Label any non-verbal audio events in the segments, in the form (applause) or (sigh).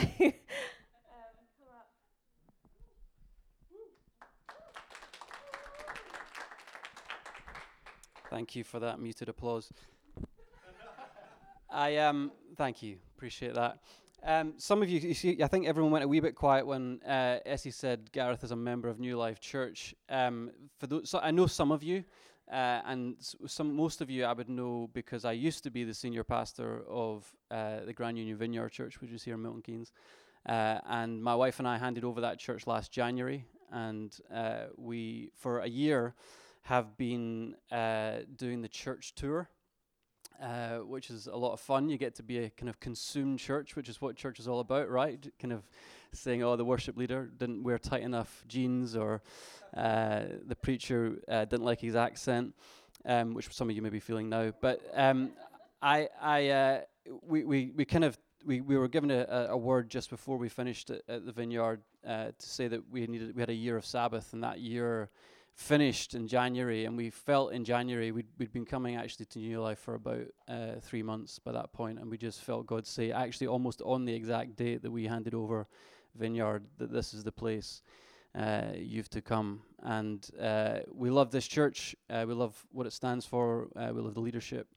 say. (laughs) um, Thank you for that muted applause. I um, thank you, appreciate that. Um, some of you, you see, I think everyone went a wee bit quiet when uh, Essie said Gareth is a member of New Life Church. Um, for those, so I know some of you, uh, and some most of you I would know because I used to be the senior pastor of uh, the Grand Union Vineyard Church, which is here in Milton Keynes. Uh, and my wife and I handed over that church last January, and uh, we, for a year, have been uh, doing the church tour. Uh, which is a lot of fun. You get to be a kind of consumed church, which is what church is all about, right? Kind of saying, oh, the worship leader didn't wear tight enough jeans, or uh, the preacher uh, didn't like his accent, um, which some of you may be feeling now. But um, I, I, uh, we, we, we kind of we, we were given a, a word just before we finished at, at the vineyard uh, to say that we needed we had a year of Sabbath, and that year finished in January, and we felt in January we'd, we'd been coming actually to New Life for about uh, three months by that point, and we just felt God say, actually, almost on the exact date that we handed over Vineyard, that this is the place uh, you've to come. And uh, we love this church, uh, we love what it stands for, uh, we love the leadership.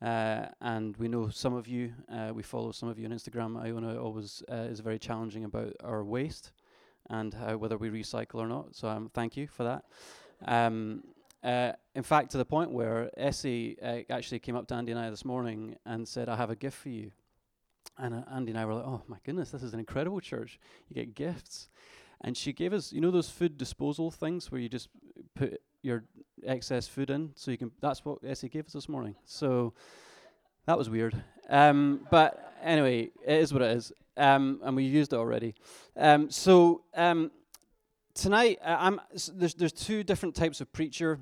Uh, and we know some of you, we follow some of you on Instagram. Iona always is very challenging about our waste and how, whether we recycle or not. So um, thank you for that. Um, uh, in fact, to the point where Essie uh, actually came up to Andy and I this morning and said, I have a gift for you. And uh, Andy and I were like, oh my goodness, this is an incredible church. You get gifts. And she gave us, you know, those food disposal things where you just put your excess food in. So you can, that's what Essie gave us this morning. So that was weird. Um, but anyway, it is what it is um, and we used it already. Um, so um, tonight, uh, I'm s- there's there's two different types of preacher.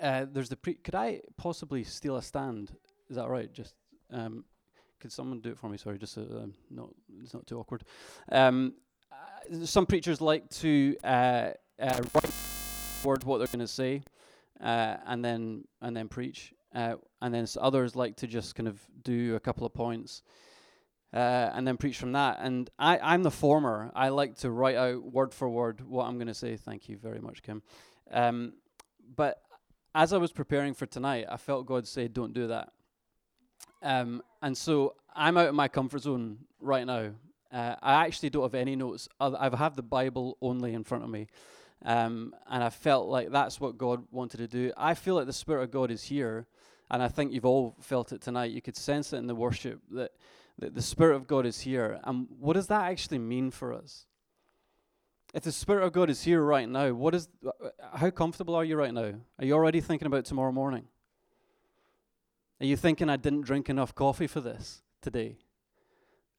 Uh, there's the pre. Could I possibly steal a stand? Is that right? Just um, could someone do it for me? Sorry, just so um, not it's not too awkward. Um, uh, some preachers like to uh, uh, write word what they're going to say, uh, and then and then preach. Uh, and then others like to just kind of do a couple of points uh, and then preach from that. And I, I'm the former. I like to write out word for word what I'm going to say. Thank you very much, Kim. Um, but as I was preparing for tonight, I felt God say, "Don't do that." Um, and so I'm out of my comfort zone right now. Uh, I actually don't have any notes. I have have the Bible only in front of me. Um, and I felt like that's what God wanted to do. I feel like the Spirit of God is here, and I think you've all felt it tonight. You could sense it in the worship that the, the Spirit of God is here. And what does that actually mean for us? If the Spirit of God is here right now, what is, how comfortable are you right now? Are you already thinking about tomorrow morning? Are you thinking I didn't drink enough coffee for this today?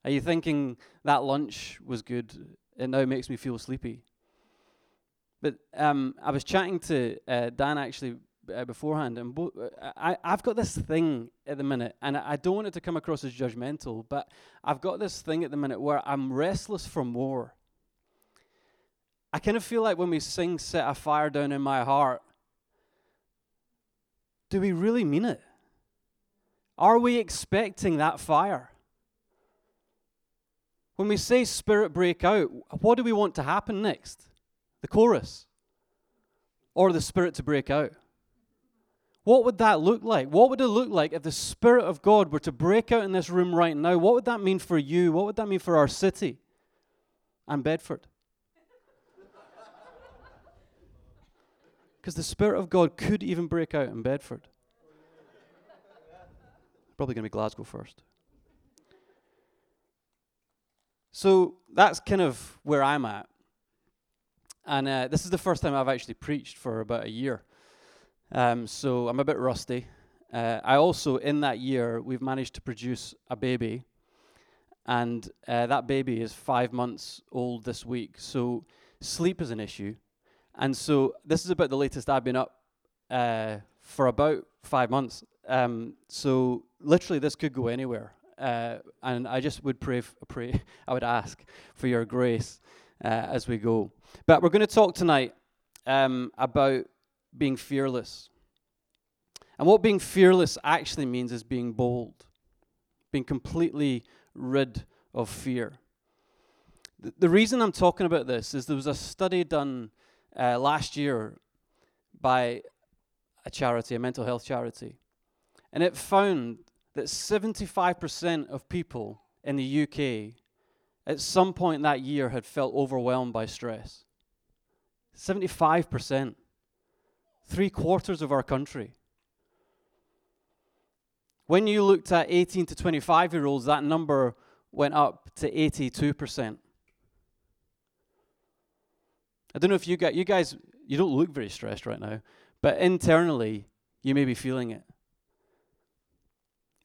Are you thinking that lunch was good? It now makes me feel sleepy. But um, I was chatting to uh, Dan actually uh, beforehand, and bo- I, I've got this thing at the minute, and I don't want it to come across as judgmental, but I've got this thing at the minute where I'm restless for more. I kind of feel like when we sing Set a Fire Down in My Heart, do we really mean it? Are we expecting that fire? When we say Spirit break out, what do we want to happen next? The chorus? Or the Spirit to break out? What would that look like? What would it look like if the Spirit of God were to break out in this room right now? What would that mean for you? What would that mean for our city and Bedford? (laughs) Because the Spirit of God could even break out in Bedford. Probably going to be Glasgow first. So that's kind of where I'm at. And uh, this is the first time I've actually preached for about a year. Um, so I'm a bit rusty. Uh, I also, in that year, we've managed to produce a baby, and uh, that baby is five months old this week. So sleep is an issue, and so this is about the latest I've been up uh, for about five months. Um, so literally, this could go anywhere, uh, and I just would pray, f- pray. (laughs) I would ask for your grace uh, as we go. But we're going to talk tonight um, about being fearless. And what being fearless actually means is being bold, being completely rid of fear. th- the reason I'm talking about this is there was a study done uh, last year by a charity, a mental health charity, and it found that 75% of people in the UK at some point that year had felt overwhelmed by stress. 75%. Three quarters of our country. When you looked at 18 to 25 year olds, that number went up to 82%. I don't know if you got you guys you don't look very stressed right now, but internally you may be feeling it.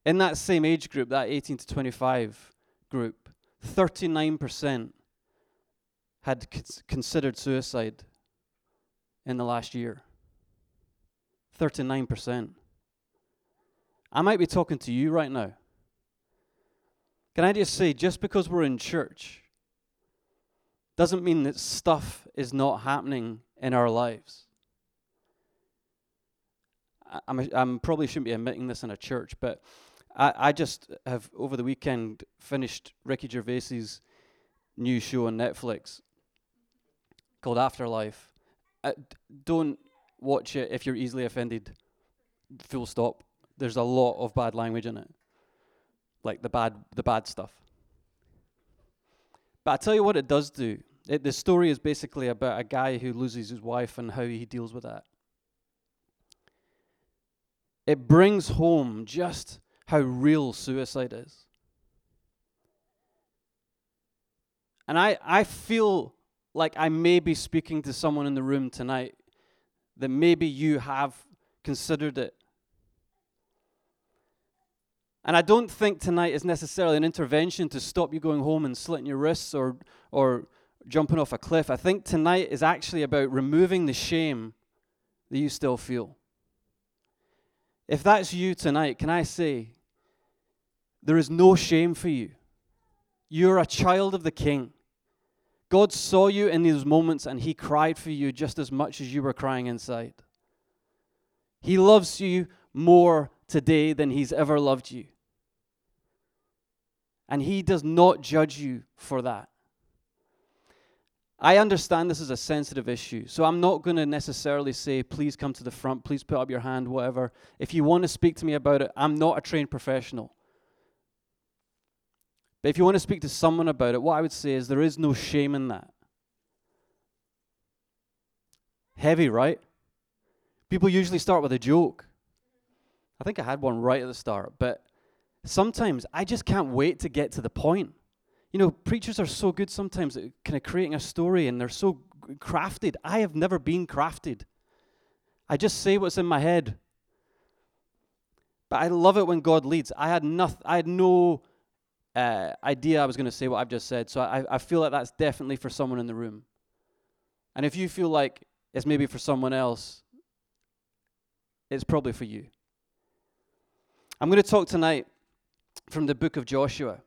In that same age group, that 18 to 25 group, 39% had considered suicide in the last year. 39%. I might be talking to you right now. Can I just say, just because we're in church doesn't mean that stuff is not happening in our lives. I'm, I'm probably shouldn't be admitting this in a church, but I, I just have over the weekend finished Ricky Gervais's new show on Netflix called Afterlife. Uh, don't watch it if you're easily offended. Full stop. There's a lot of bad language in it, like the bad the bad stuff. But I tell you what, it does do. It, the story is basically about a guy who loses his wife and how he deals with that. It brings home just how real suicide is. And I, I feel like I may be speaking to someone in the room tonight that maybe you have considered it. And I don't think tonight is necessarily an intervention to stop you going home and slitting your wrists or, or jumping off a cliff. I think tonight is actually about removing the shame that you still feel. If that's you tonight, can I say, there is no shame for you. You're a child of the King. God saw you in these moments and He cried for you just as much as you were crying inside. He loves you more today than He's ever loved you. And He does not judge you for that. I understand this is a sensitive issue, so I'm not going to necessarily say, please come to the front, please put up your hand, whatever. If you want to speak to me about it, I'm not a trained professional. But if you want to speak to someone about it, what I would say is there is no shame in that. Heavy, right? People usually start with a joke. I think I had one right at the start, but sometimes I just can't wait to get to the point. You know, preachers are so good sometimes at kind of creating a story and they're so crafted. I have never been crafted. I just say what's in my head. But I love it when God leads. I had nothing I had no uh, idea I was going to say what I've just said. So I, I feel like that's definitely for someone in the room. And if you feel like it's maybe for someone else, it's probably for you. I'm going to talk tonight from the book of Joshua.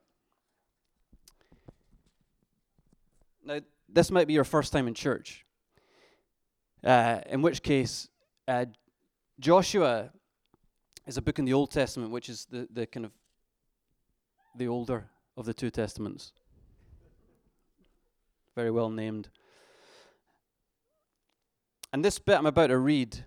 Now, this might be your first time in church, uh, in which case, uh, Joshua is a book in the Old Testament, which is the, the kind of the older of the two testaments. Very well named. And this bit I'm about to read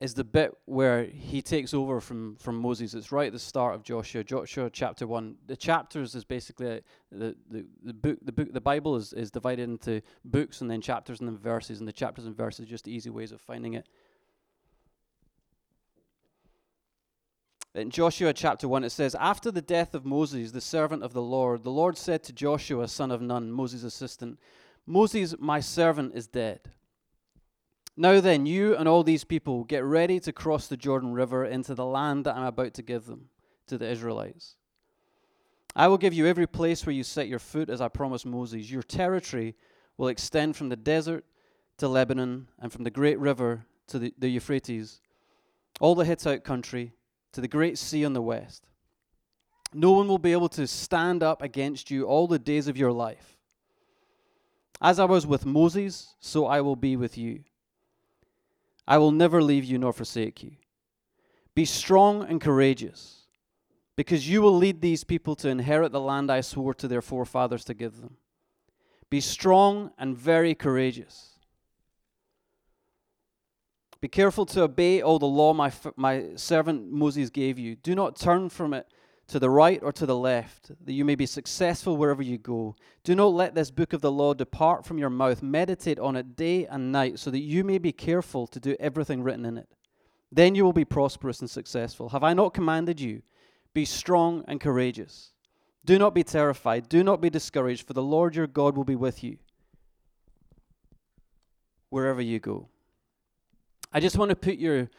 is the bit where he takes over from, from Moses. It's right at the start of Joshua, Joshua chapter one. The chapters is basically a, the, the, the book the book the Bible is, is divided into books and then chapters and then verses, and the chapters and verses are just easy ways of finding it. In Joshua chapter 1, it says, After the death of Moses, the servant of the Lord, the Lord said to Joshua, son of Nun, Moses' assistant, Moses, my servant, is dead. Now then, you and all these people get ready to cross the Jordan River into the land that I'm about to give them, to the Israelites. I will give you every place where you set your foot, as I promised Moses. Your territory will extend from the desert to Lebanon, and from the great river to the, the Euphrates, all the Hittite country to the great sea on the west. No one will be able to stand up against you all the days of your life. As I was with Moses, so I will be with you. I will never leave you nor forsake you. Be strong and courageous, because you will lead these people to inherit the land I swore to their forefathers to give them. Be strong and very courageous. Be careful to obey all the law my, my servant Moses gave you. Do not turn from it to the right or to the left, that you may be successful wherever you go. Do not let this book of the law depart from your mouth. Meditate on it day and night, so that you may be careful to do everything written in it. Then you will be prosperous and successful. Have I not commanded you? Be strong and courageous. Do not be terrified. Do not be discouraged, for the Lord your God will be with you wherever you go. I just want to put your,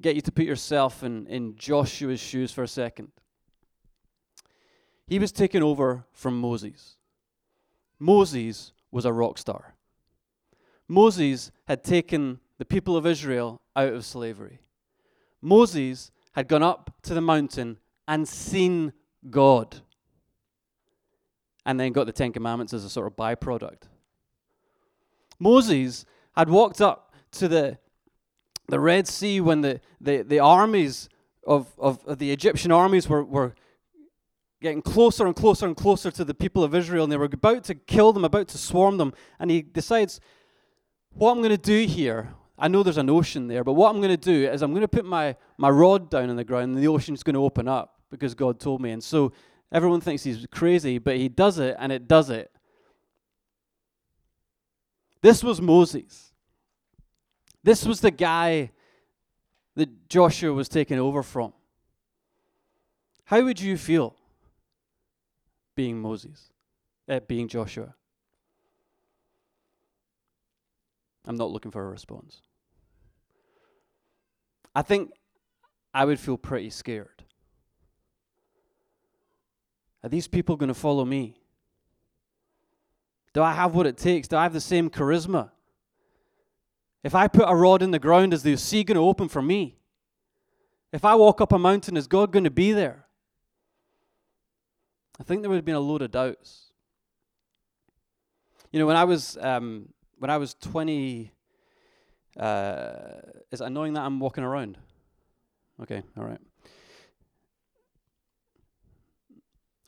get you to put yourself in, in Joshua's shoes for a second. He was taken over from Moses. Moses was a rock star. Moses had taken the people of Israel out of slavery. Moses had gone up to the mountain and seen God, and then got the Ten Commandments as a sort of byproduct. Moses had walked up to the, the Red Sea when the, the, the armies of, of, of the Egyptian armies were, were getting closer and closer and closer to the people of Israel, and they were about to kill them, about to swarm them. And he decides, What I'm going to do here, I know there's an ocean there, but what I'm going to do is I'm going to put my, my rod down on the ground, and the ocean's going to open up because God told me. And so everyone thinks he's crazy, but he does it, and it does it. This was Moses. This was the guy that Joshua was taken over from. How would you feel being Moses, uh, being Joshua? I'm not looking for a response. I think I would feel pretty scared. Are these people going to follow me? Do I have what it takes? Do I have the same charisma? If I put a rod in the ground, is the sea going to open for me? If I walk up a mountain, is God going to be there? I think there would have been a load of doubts. You know, when I was um, when I was 20, uh, is it annoying that I'm walking around? Okay, all right.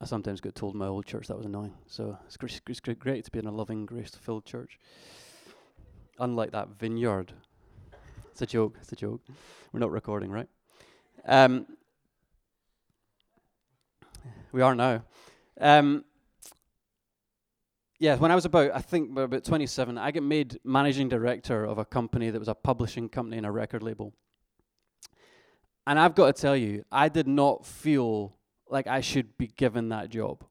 I sometimes get told in my old church that was annoying. So it's, it's great to be in a loving, grace-filled church. Unlike that vineyard. It's a joke. It's a joke. We're not recording, right? Um, we are now. Um, yeah, when I was about, I think about 27, I got made managing director of a company that was a publishing company and a record label. And I've got to tell you, I did not feel like I should be given that job.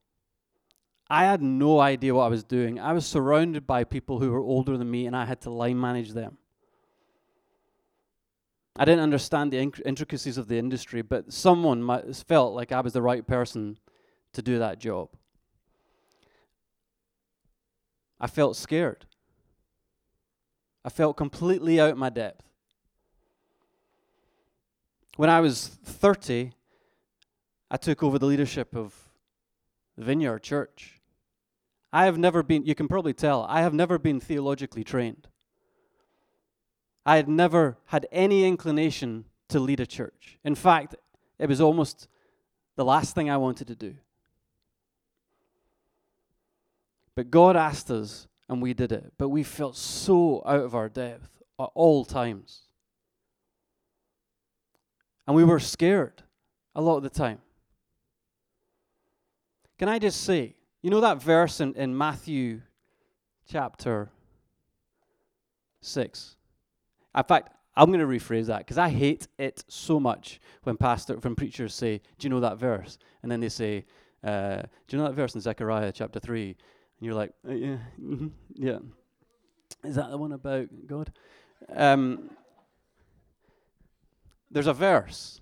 I had no idea what I was doing. I was surrounded by people who were older than me, and I had to line manage them. I didn't understand the intricacies of the industry, but someone felt like I was the right person to do that job. I felt scared. I felt completely out of my depth. When I was 30, I took over the leadership of the Vineyard Church. I have never been, you can probably tell, I have never been theologically trained. I had never had any inclination to lead a church. In fact, it was almost the last thing I wanted to do. But God asked us, and we did it. But we felt so out of our depth at all times. And we were scared a lot of the time. Can I just say, you know that verse in, in Matthew chapter 6? In fact, I'm going to rephrase that because I hate it so much when pastor, when preachers say, "Do you know that verse?" and then they say, uh, "Do you know that verse in Zechariah chapter three? And you're like, uh, yeah, mm-hmm, yeah. Is that the one about God? Um, there's a verse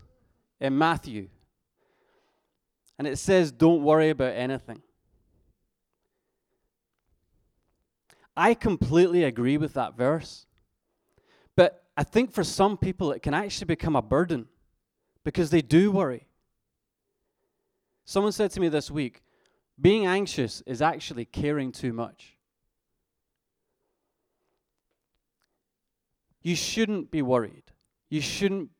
in Matthew, and it says, Don't worry about anything. I completely agree with that verse. But I think for some people, it can actually become a burden because they do worry. Someone said to me this week, being anxious is actually caring too much. You shouldn't be worried. You shouldn't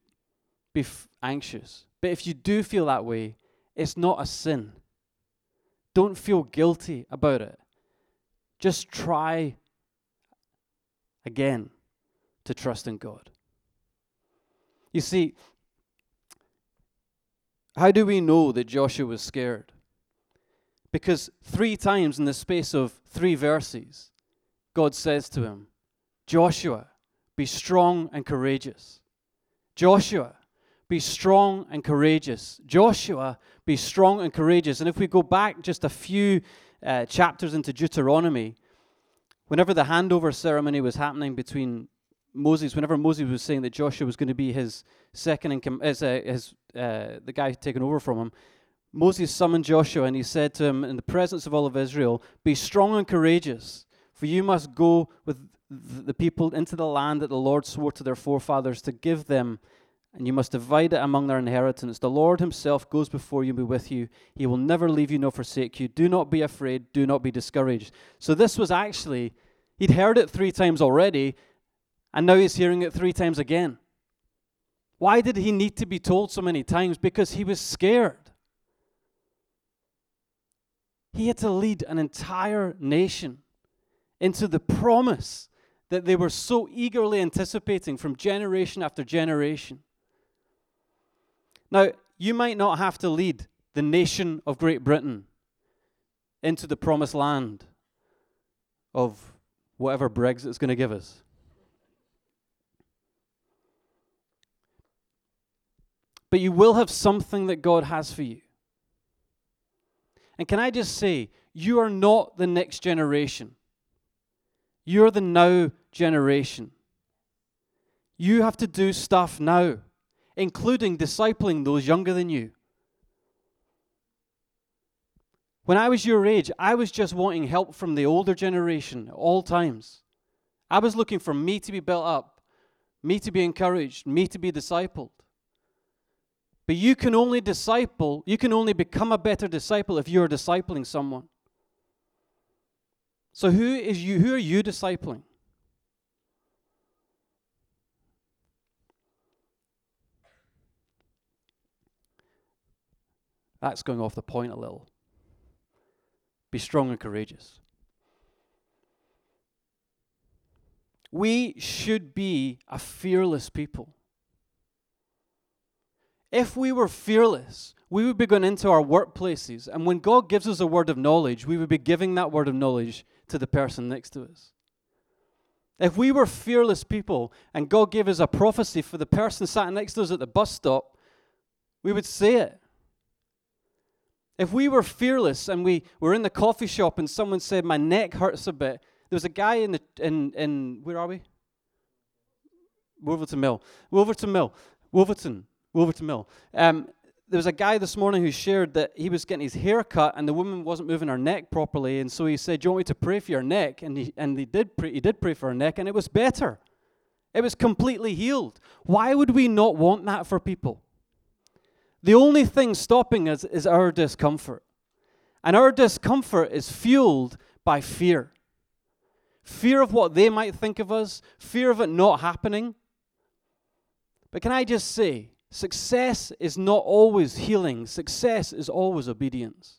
be f- anxious. But if you do feel that way, it's not a sin. Don't feel guilty about it. Just try again to trust in God. You see, how do we know that Joshua was scared? Because three times in the space of three verses, God says to him, Joshua, be strong and courageous. Joshua, be strong and courageous. Joshua, be strong and courageous. And if we go back just a few uh, chapters into Deuteronomy, whenever the handover ceremony was happening between Moses, whenever Moses was saying that Joshua was going to be his second in com- as uh, uh, the guy taking over from him, Moses summoned Joshua and he said to him in the presence of all of Israel, "Be strong and courageous, for you must go with the people into the land that the Lord swore to their forefathers to give them." And you must divide it among their inheritance. The Lord Himself goes before you and be with you. He will never leave you nor forsake you. Do not be afraid. Do not be discouraged. So, this was actually, he'd heard it three times already, and now he's hearing it three times again. Why did he need to be told so many times? Because he was scared. He had to lead an entire nation into the promise that they were so eagerly anticipating from generation after generation. Now, you might not have to lead the nation of Great Britain into the promised land of whatever Brexit is going to give us. But you will have something that God has for you. And can I just say, you are not the next generation. You're the now generation. You have to do stuff now, including discipling those younger than you. When I was your age, I was just wanting help from the older generation at all times. I was looking for me to be built up, me to be encouraged, me to be discipled. But you can only disciple, you can only become a better disciple if you're discipling someone. So who is you who are you discipling? That's going off the point a little. Be strong and courageous. We should be a fearless people. If we were fearless, we would be going into our workplaces, and when God gives us a word of knowledge, we would be giving that word of knowledge to the person next to us. If we were fearless people and God gave us a prophecy for the person sat next to us at the bus stop, we would say it. If we were fearless and we were in the coffee shop and someone said, My neck hurts a bit, there was a guy in the in in where are we? Wolverton Mill. Wolverton Mill. Wolverton. Wolverton Mill. Um, there was a guy this morning who shared that he was getting his hair cut and the woman wasn't moving her neck properly, and so he said, "Do you want me to pray for your neck?" And he and he did pray, he did pray for her neck, and it was better. It was completely healed. Why would we not want that for people? The only thing stopping us is our discomfort. And our discomfort is fueled by fear fear of what they might think of us, fear of it not happening. But can I just say, Success is not always healing, success is always obedience.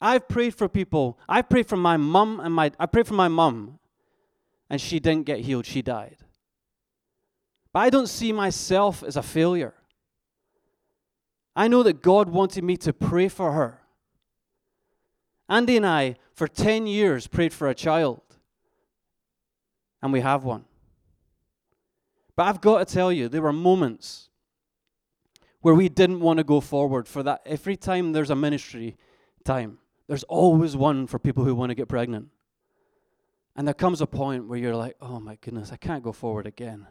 I've prayed for people. I prayed for my mum and my I prayed for my mum and she didn't get healed, she died. But I don't see myself as a failure. I know that God wanted me to pray for her. Andy and I, for 10 years, prayed for a child. And we have one. But I've got to tell you, there were moments where we didn't want to go forward for that. Every time there's a ministry time, there's always one for people who want to get pregnant. And there comes a point where you're like, oh my goodness, I can't go forward again.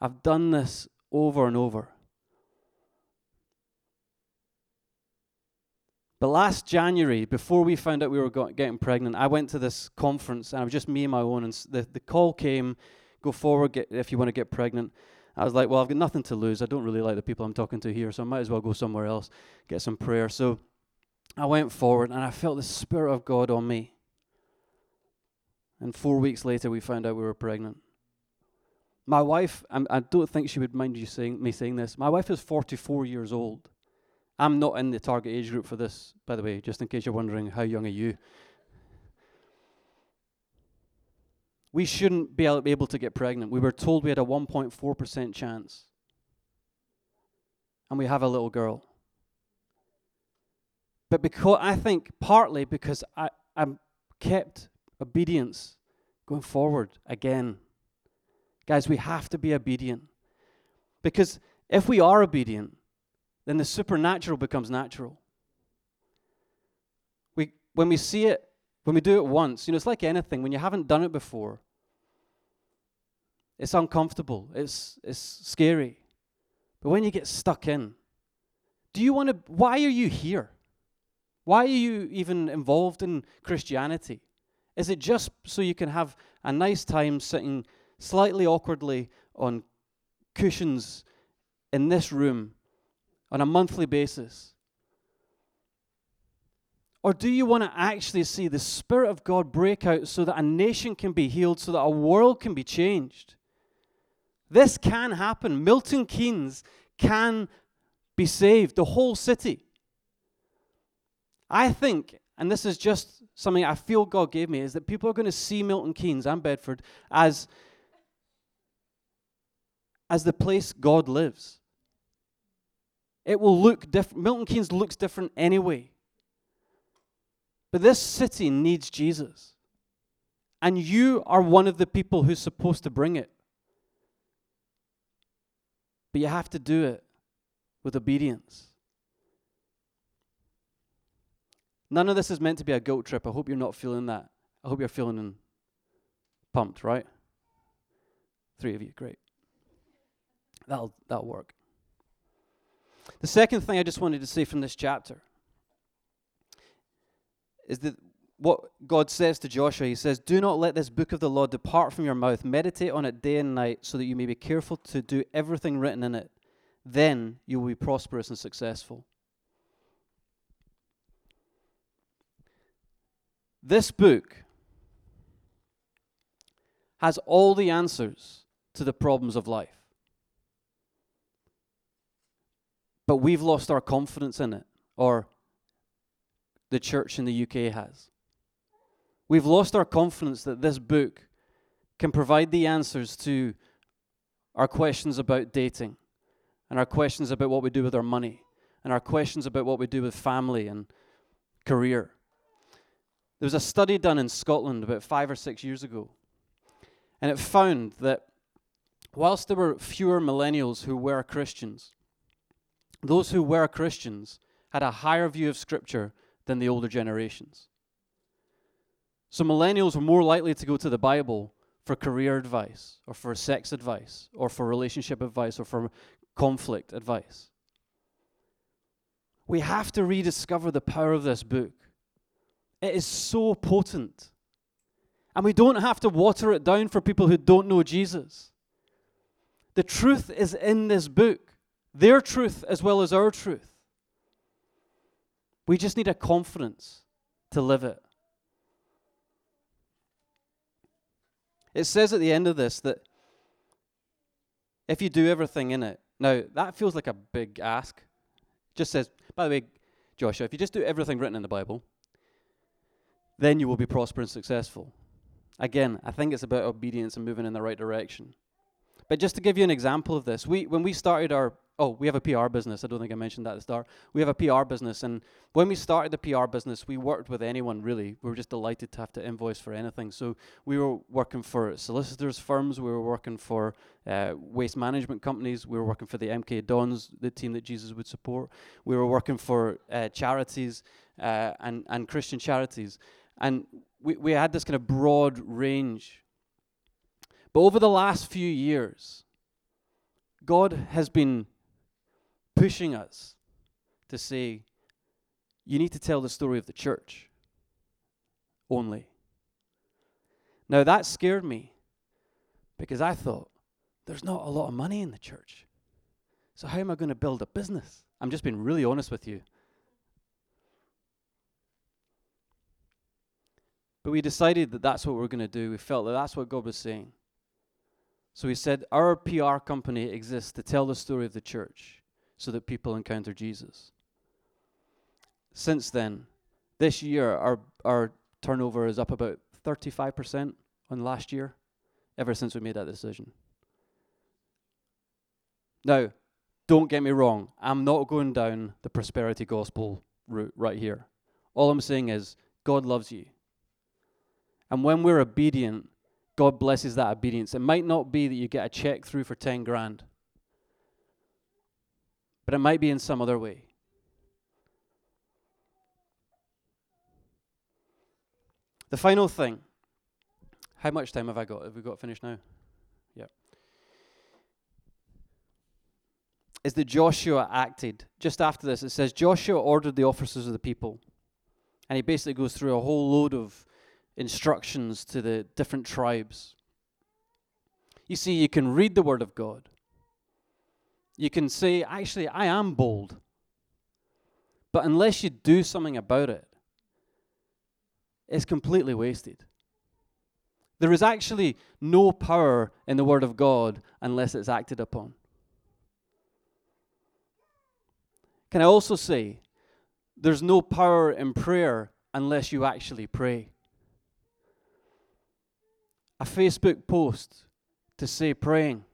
I've done this over and over. But last January, before we found out we were getting pregnant, I went to this conference and it was just me and my own. And the, the call came go forward get, if you want to get pregnant. I was like, well, I've got nothing to lose. I don't really like the people I'm talking to here, so I might as well go somewhere else, get some prayer. So I went forward and I felt the Spirit of God on me. And four weeks later, we found out we were pregnant. My wife, I'm, I do not think she would mind you saying, me saying this. My wife is 44 years old, I'm not in the target age group for this, by the way, just in case you're wondering how young are you. We shouldn't be able to get pregnant. We were told we had a 1.4% chance. And we have a little girl. But because I think partly because I, I'm kept obedience going forward again. Guys, we have to be obedient. Because if we are obedient, then the supernatural becomes natural. We, when we see it, when we do it once, you know, it's like anything. When you haven't done it before, it's uncomfortable, it's, it's scary. But when you get stuck in, do you want to, why are you here? Why are you even involved in Christianity? Is it just so you can have a nice time sitting slightly awkwardly on cushions in this room on a monthly basis? Or do you want to actually see the Spirit of God break out so that a nation can be healed, so that a world can be changed? This can happen. Milton Keynes can be saved, the whole city. I think, and this is just something I feel God gave me, is that people are going to see Milton Keynes and Bedford as, as the place God lives. It will look different. Milton Keynes looks different anyway. But this city needs Jesus. And you are one of the people who's supposed to bring it. But you have to do it with obedience. None of this is meant to be a guilt trip. I hope you're not feeling that. I hope you're feeling pumped, right? Three of you, great. That'll, that'll work. The second thing I just wanted to say from this chapter is that what God says to Joshua, He says, Do not let this book of the law depart from your mouth. Meditate on it day and night, so that you may be careful to do everything written in it. Then you will be prosperous and successful. This book has all the answers to the problems of life. But we've lost our confidence in it, or the church in the UK has. We've lost our confidence that this book can provide the answers to our questions about dating, and our questions about what we do with our money, and our questions about what we do with family and career. There was a study done in Scotland about five or six years ago, and it found that whilst there were fewer millennials who were Christians, those who were Christians had a higher view of Scripture than the older generations. So millennials were more likely to go to the Bible for career advice, or for sex advice, or for relationship advice, or for conflict advice. We have to rediscover the power of this book. It is so potent. And we don't have to water it down for people who don't know Jesus. The truth is in this book their truth as well as our truth. We just need a confidence to live it. It says at the end of this that if you do everything in it, now that feels like a big ask. Just says, by the way, Joshua, if you just do everything written in the Bible, then you will be prosperous and successful. Again, I think it's about obedience and moving in the right direction. But just to give you an example of this, we when we started our oh, we have a PR business. I don't think I mentioned that at the start. We have a PR business, and when we started the PR business, we worked with anyone really. We were just delighted to have to invoice for anything. So we were working for solicitors firms. We were working for uh, waste management companies. We were working for the MK Dons, the team that Jesus would support. We were working for uh, charities uh, and and Christian charities, and we we had this kind of broad range but over the last few years, God has been pushing us to say, you need to tell the story of the church only. Now that scared me because I thought, there's not a lot of money in the church. So how am I going to build a business? I'm just being really honest with you. But we decided that that's what we we're going to do. We felt that that's what God was saying. So he said, Our PR company exists to tell the story of the church so that people encounter Jesus. since then, this year, our, our turnover is up about 35% on last year, ever since we made that decision. Now, don't get me wrong, I'm not going down the prosperity gospel route right here. All I'm saying is, God loves you. And when we're obedient, God blesses that obedience. It might not be that you get a check through for 10 grand, but it might be in some other way. The final thing. How much time have I got? Have we got finished now? Yeah. Is that Joshua acted. Just after this, it says Joshua ordered the officers of the people. And he basically goes through a whole load of instructions to the different tribes. You see, you can read the Word of God. You can say, actually, I am bold. But unless you do something about it, it's completely wasted. There is actually no power in the Word of God unless it's acted upon. Can I also say, there's no power in prayer unless you actually pray? A Facebook post to say praying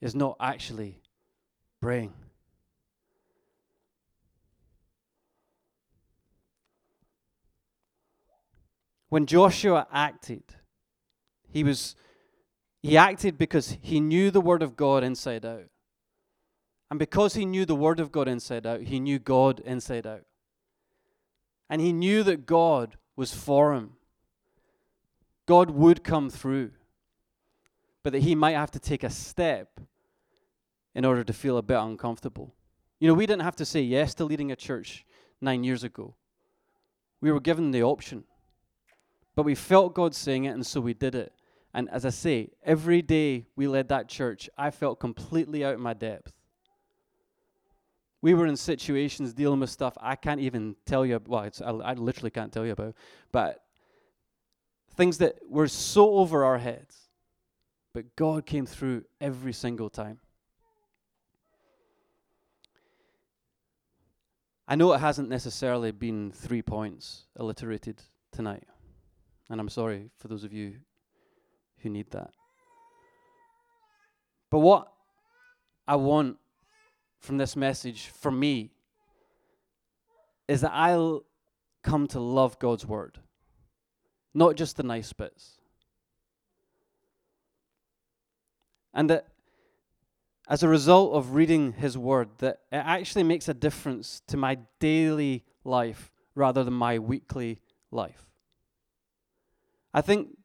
is not actually praying. When Joshua acted, he was he acted because he knew the word of God inside out. And because he knew the word of God inside out, he knew God inside out. And he knew that God was for him. God would come through. But that he might have to take a step in order to feel a bit uncomfortable. You know, we didn't have to say yes to leading a church nine years ago. We were given the option. But we felt God saying it, and so we did it. And as I say, every day we led that church, I felt completely out of my depth. We were in situations dealing with stuff I can't even tell you. Well, I, I literally can't tell you about, but things that were so over our heads. But God came through every single time. I know it hasn't necessarily been three points alliterated tonight. And I'm sorry for those of you who need that. But what I want from this message for me is that I'll come to love God's word, not just the nice bits. And that as a result of reading his word that it actually makes a difference to my daily life rather than my weekly life. I think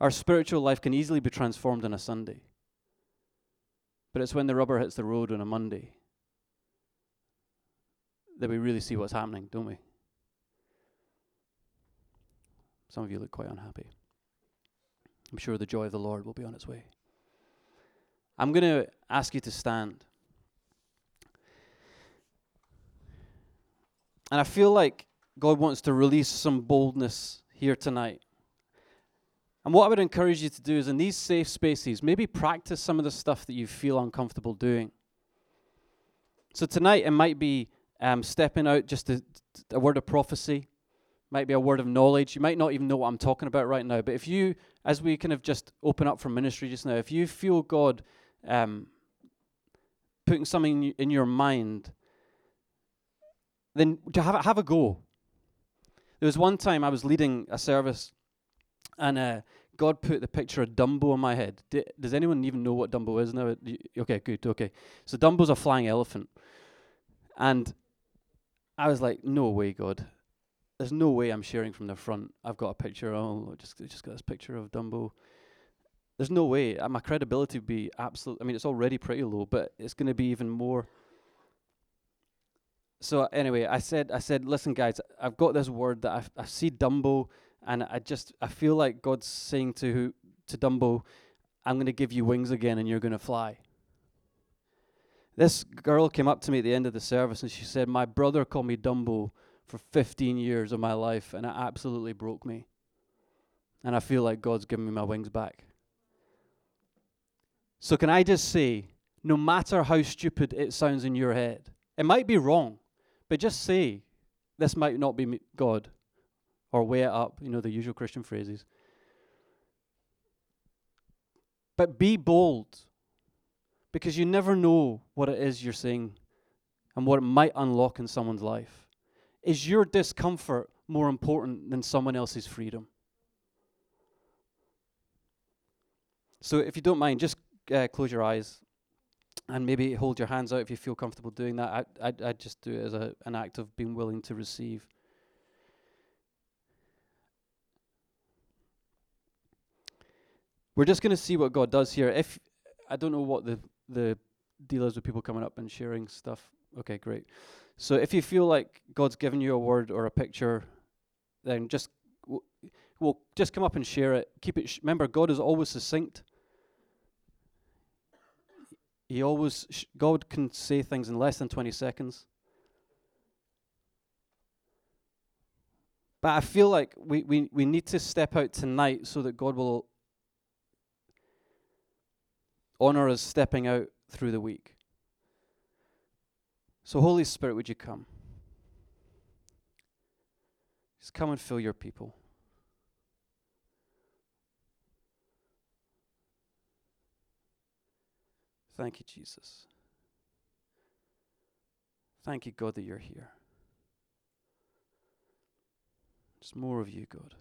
our spiritual life can easily be transformed on a Sunday. But it's when the rubber hits the road on a Monday that we really see what's happening, don't we? Some of you look quite unhappy. I'm sure the joy of the Lord will be on its way. I'm going to ask you to stand. And I feel like God wants to release some boldness here tonight. And what I would encourage you to do is in these safe spaces, maybe practice some of the stuff that you feel uncomfortable doing. So tonight, it might be um, stepping out just a, a word of prophecy, might be a word of knowledge. You might not even know what I'm talking about right now. But if you, as we kind of just open up for ministry just now, if you feel God um, putting something in your mind, then to have a, have a go. There was one time I was leading a service and uh, God put the picture of Dumbo in my head. D- does anyone even know what Dumbo is now? Okay, good. Okay, so Dumbo's a flying elephant, and I was like, "No way, God! There's no way I'm sharing from the front. I've got a picture. Oh, just just got this picture of Dumbo. There's no way. Uh, my credibility would be absolute. I mean, it's already pretty low, but it's going to be even more." So anyway, I said, I said, listen, guys, I've got this word that I, I see Dumbo and I just I feel like God's saying to to Dumbo, I'm going to give you wings again and you're going to fly. This girl came up to me at the end of the service and she said, My brother called me Dumbo for 15 years of my life and it absolutely broke me. And I feel like God's given me my wings back. So, can I just say, no matter how stupid it sounds in your head, it might be wrong, but just say, this might not be God, or weigh it up, you know, the usual Christian phrases. But be bold, because you never know what it is you're saying and what it might unlock in someone's life. Is your discomfort more important than someone else's freedom? So, if you don't mind, just uh, close your eyes and maybe hold your hands out if you feel comfortable doing that. I I I just do it as a an act of being willing to receive. We're just going to see what God does here. If I don't know what the the deal is with people coming up and sharing stuff. Okay, great. So if you feel like God's given you a word or a picture, then just w- well, just come up and share it. Keep it. Sh- remember, God is always succinct. He always, sh- God can say things in less than 20 seconds. But I feel like we, we, we need to step out tonight so that God will honor us stepping out through the week. So, Holy Spirit, would you come? Just come and fill your people. Thank you, Jesus. Thank you, God, that you're here. Just more of you, God.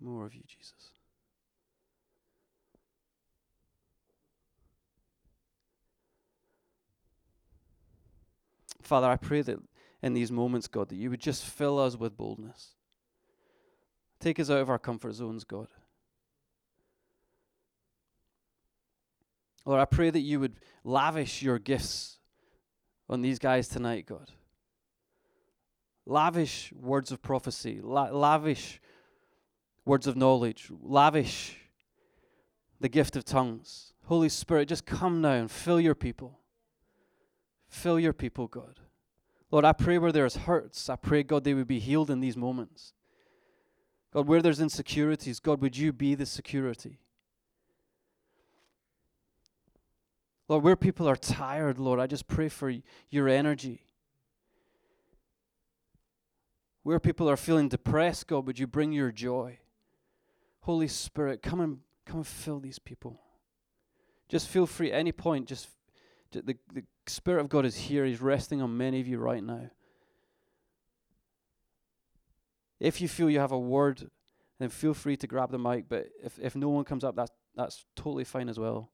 More of you, Jesus. Father, I pray that in these moments, God, that you would just fill us with boldness. Take us out of our comfort zones, God. Lord, I pray that you would lavish your gifts on these guys tonight, God. Lavish words of prophecy, la- lavish words of knowledge, lavish the gift of tongues. Holy Spirit, just come now and fill your people. Fill your people, God. Lord, I pray where there's hurts, I pray, God, they would be healed in these moments. God, where there's insecurities, God, would you be the security? Lord, where people are tired, Lord, I just pray for your energy. Where people are feeling depressed, God, would you bring your joy? Holy Spirit, come and come and fill these people. Just feel free at any point, just the, the Spirit of God is here. He's resting on many of you right now. If you feel you have a word, then feel free to grab the mic. But if, if no one comes up, that's, that's totally fine as well.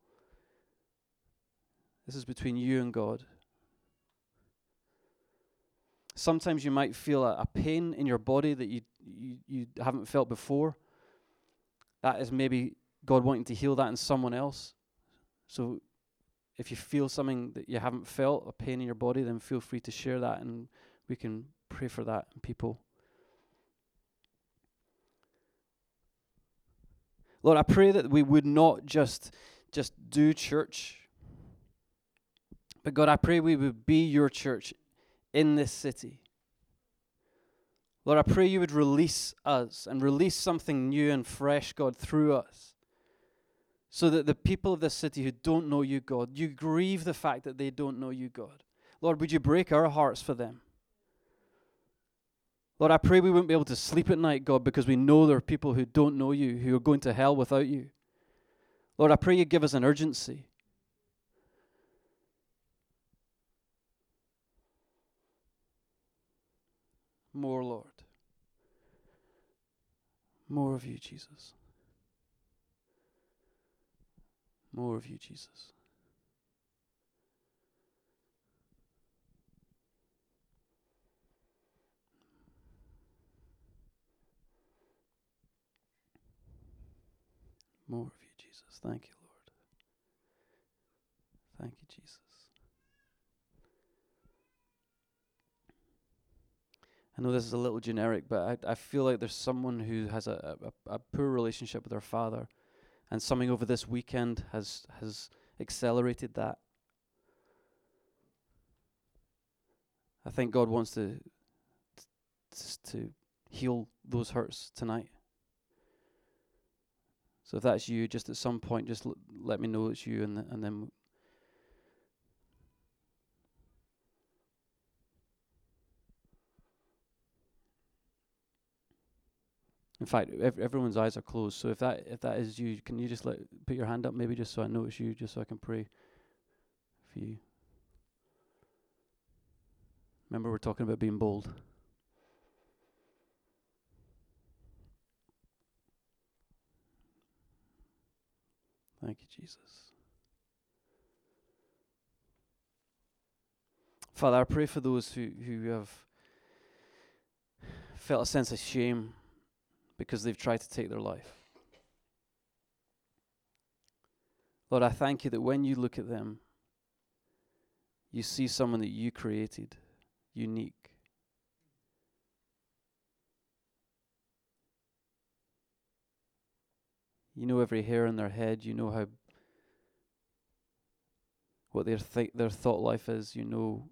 This is between you and God. Sometimes you might feel a, a pain in your body that you, you, you haven't felt before. That is maybe God wanting to heal that in someone else. So if you feel something that you haven't felt, a pain in your body, then feel free to share that and we can pray for that in people. Lord, I pray that we would not just just do church but God, I pray we would be your church in this city. Lord, I pray you would release us and release something new and fresh, God, through us. So that the people of this city who don't know you, God, you grieve the fact that they don't know you, God. Lord, would you break our hearts for them? Lord, I pray we wouldn't be able to sleep at night, God, because we know there are people who don't know you, who are going to hell without you. Lord, I pray you give us an urgency. More, Lord. More of you, Jesus. More of you, Jesus. More of you, Jesus. Thank you, Lord. Thank you, Jesus. I know this is a little generic, but I, I feel like there's someone who has a, a, a poor relationship with their father, and something over this weekend has has accelerated that. I think God wants to to, heal those hurts tonight. So if that's you, just at some point, just l- let me know it's you, and th- and then In fact, ev- everyone's eyes are closed. So if that if that is you, can you just let put your hand up, maybe just so I notice you, just so I can pray for you. Remember, we're talking about being bold. Thank you, Jesus. Father, I pray for those who, who have felt a sense of shame because they've tried to take their life. Lord, I thank you that when you look at them, you see someone that you created, unique. You know every hair on their head. You know how what their th- their thought life is. You know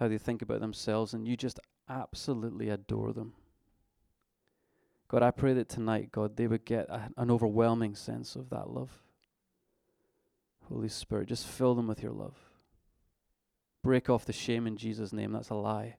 how they think about themselves, and you just absolutely adore them. God, I pray that tonight, God, they would get a, an overwhelming sense of that love. Holy Spirit, just fill them with your love. Break off the shame in Jesus' name. That's a lie.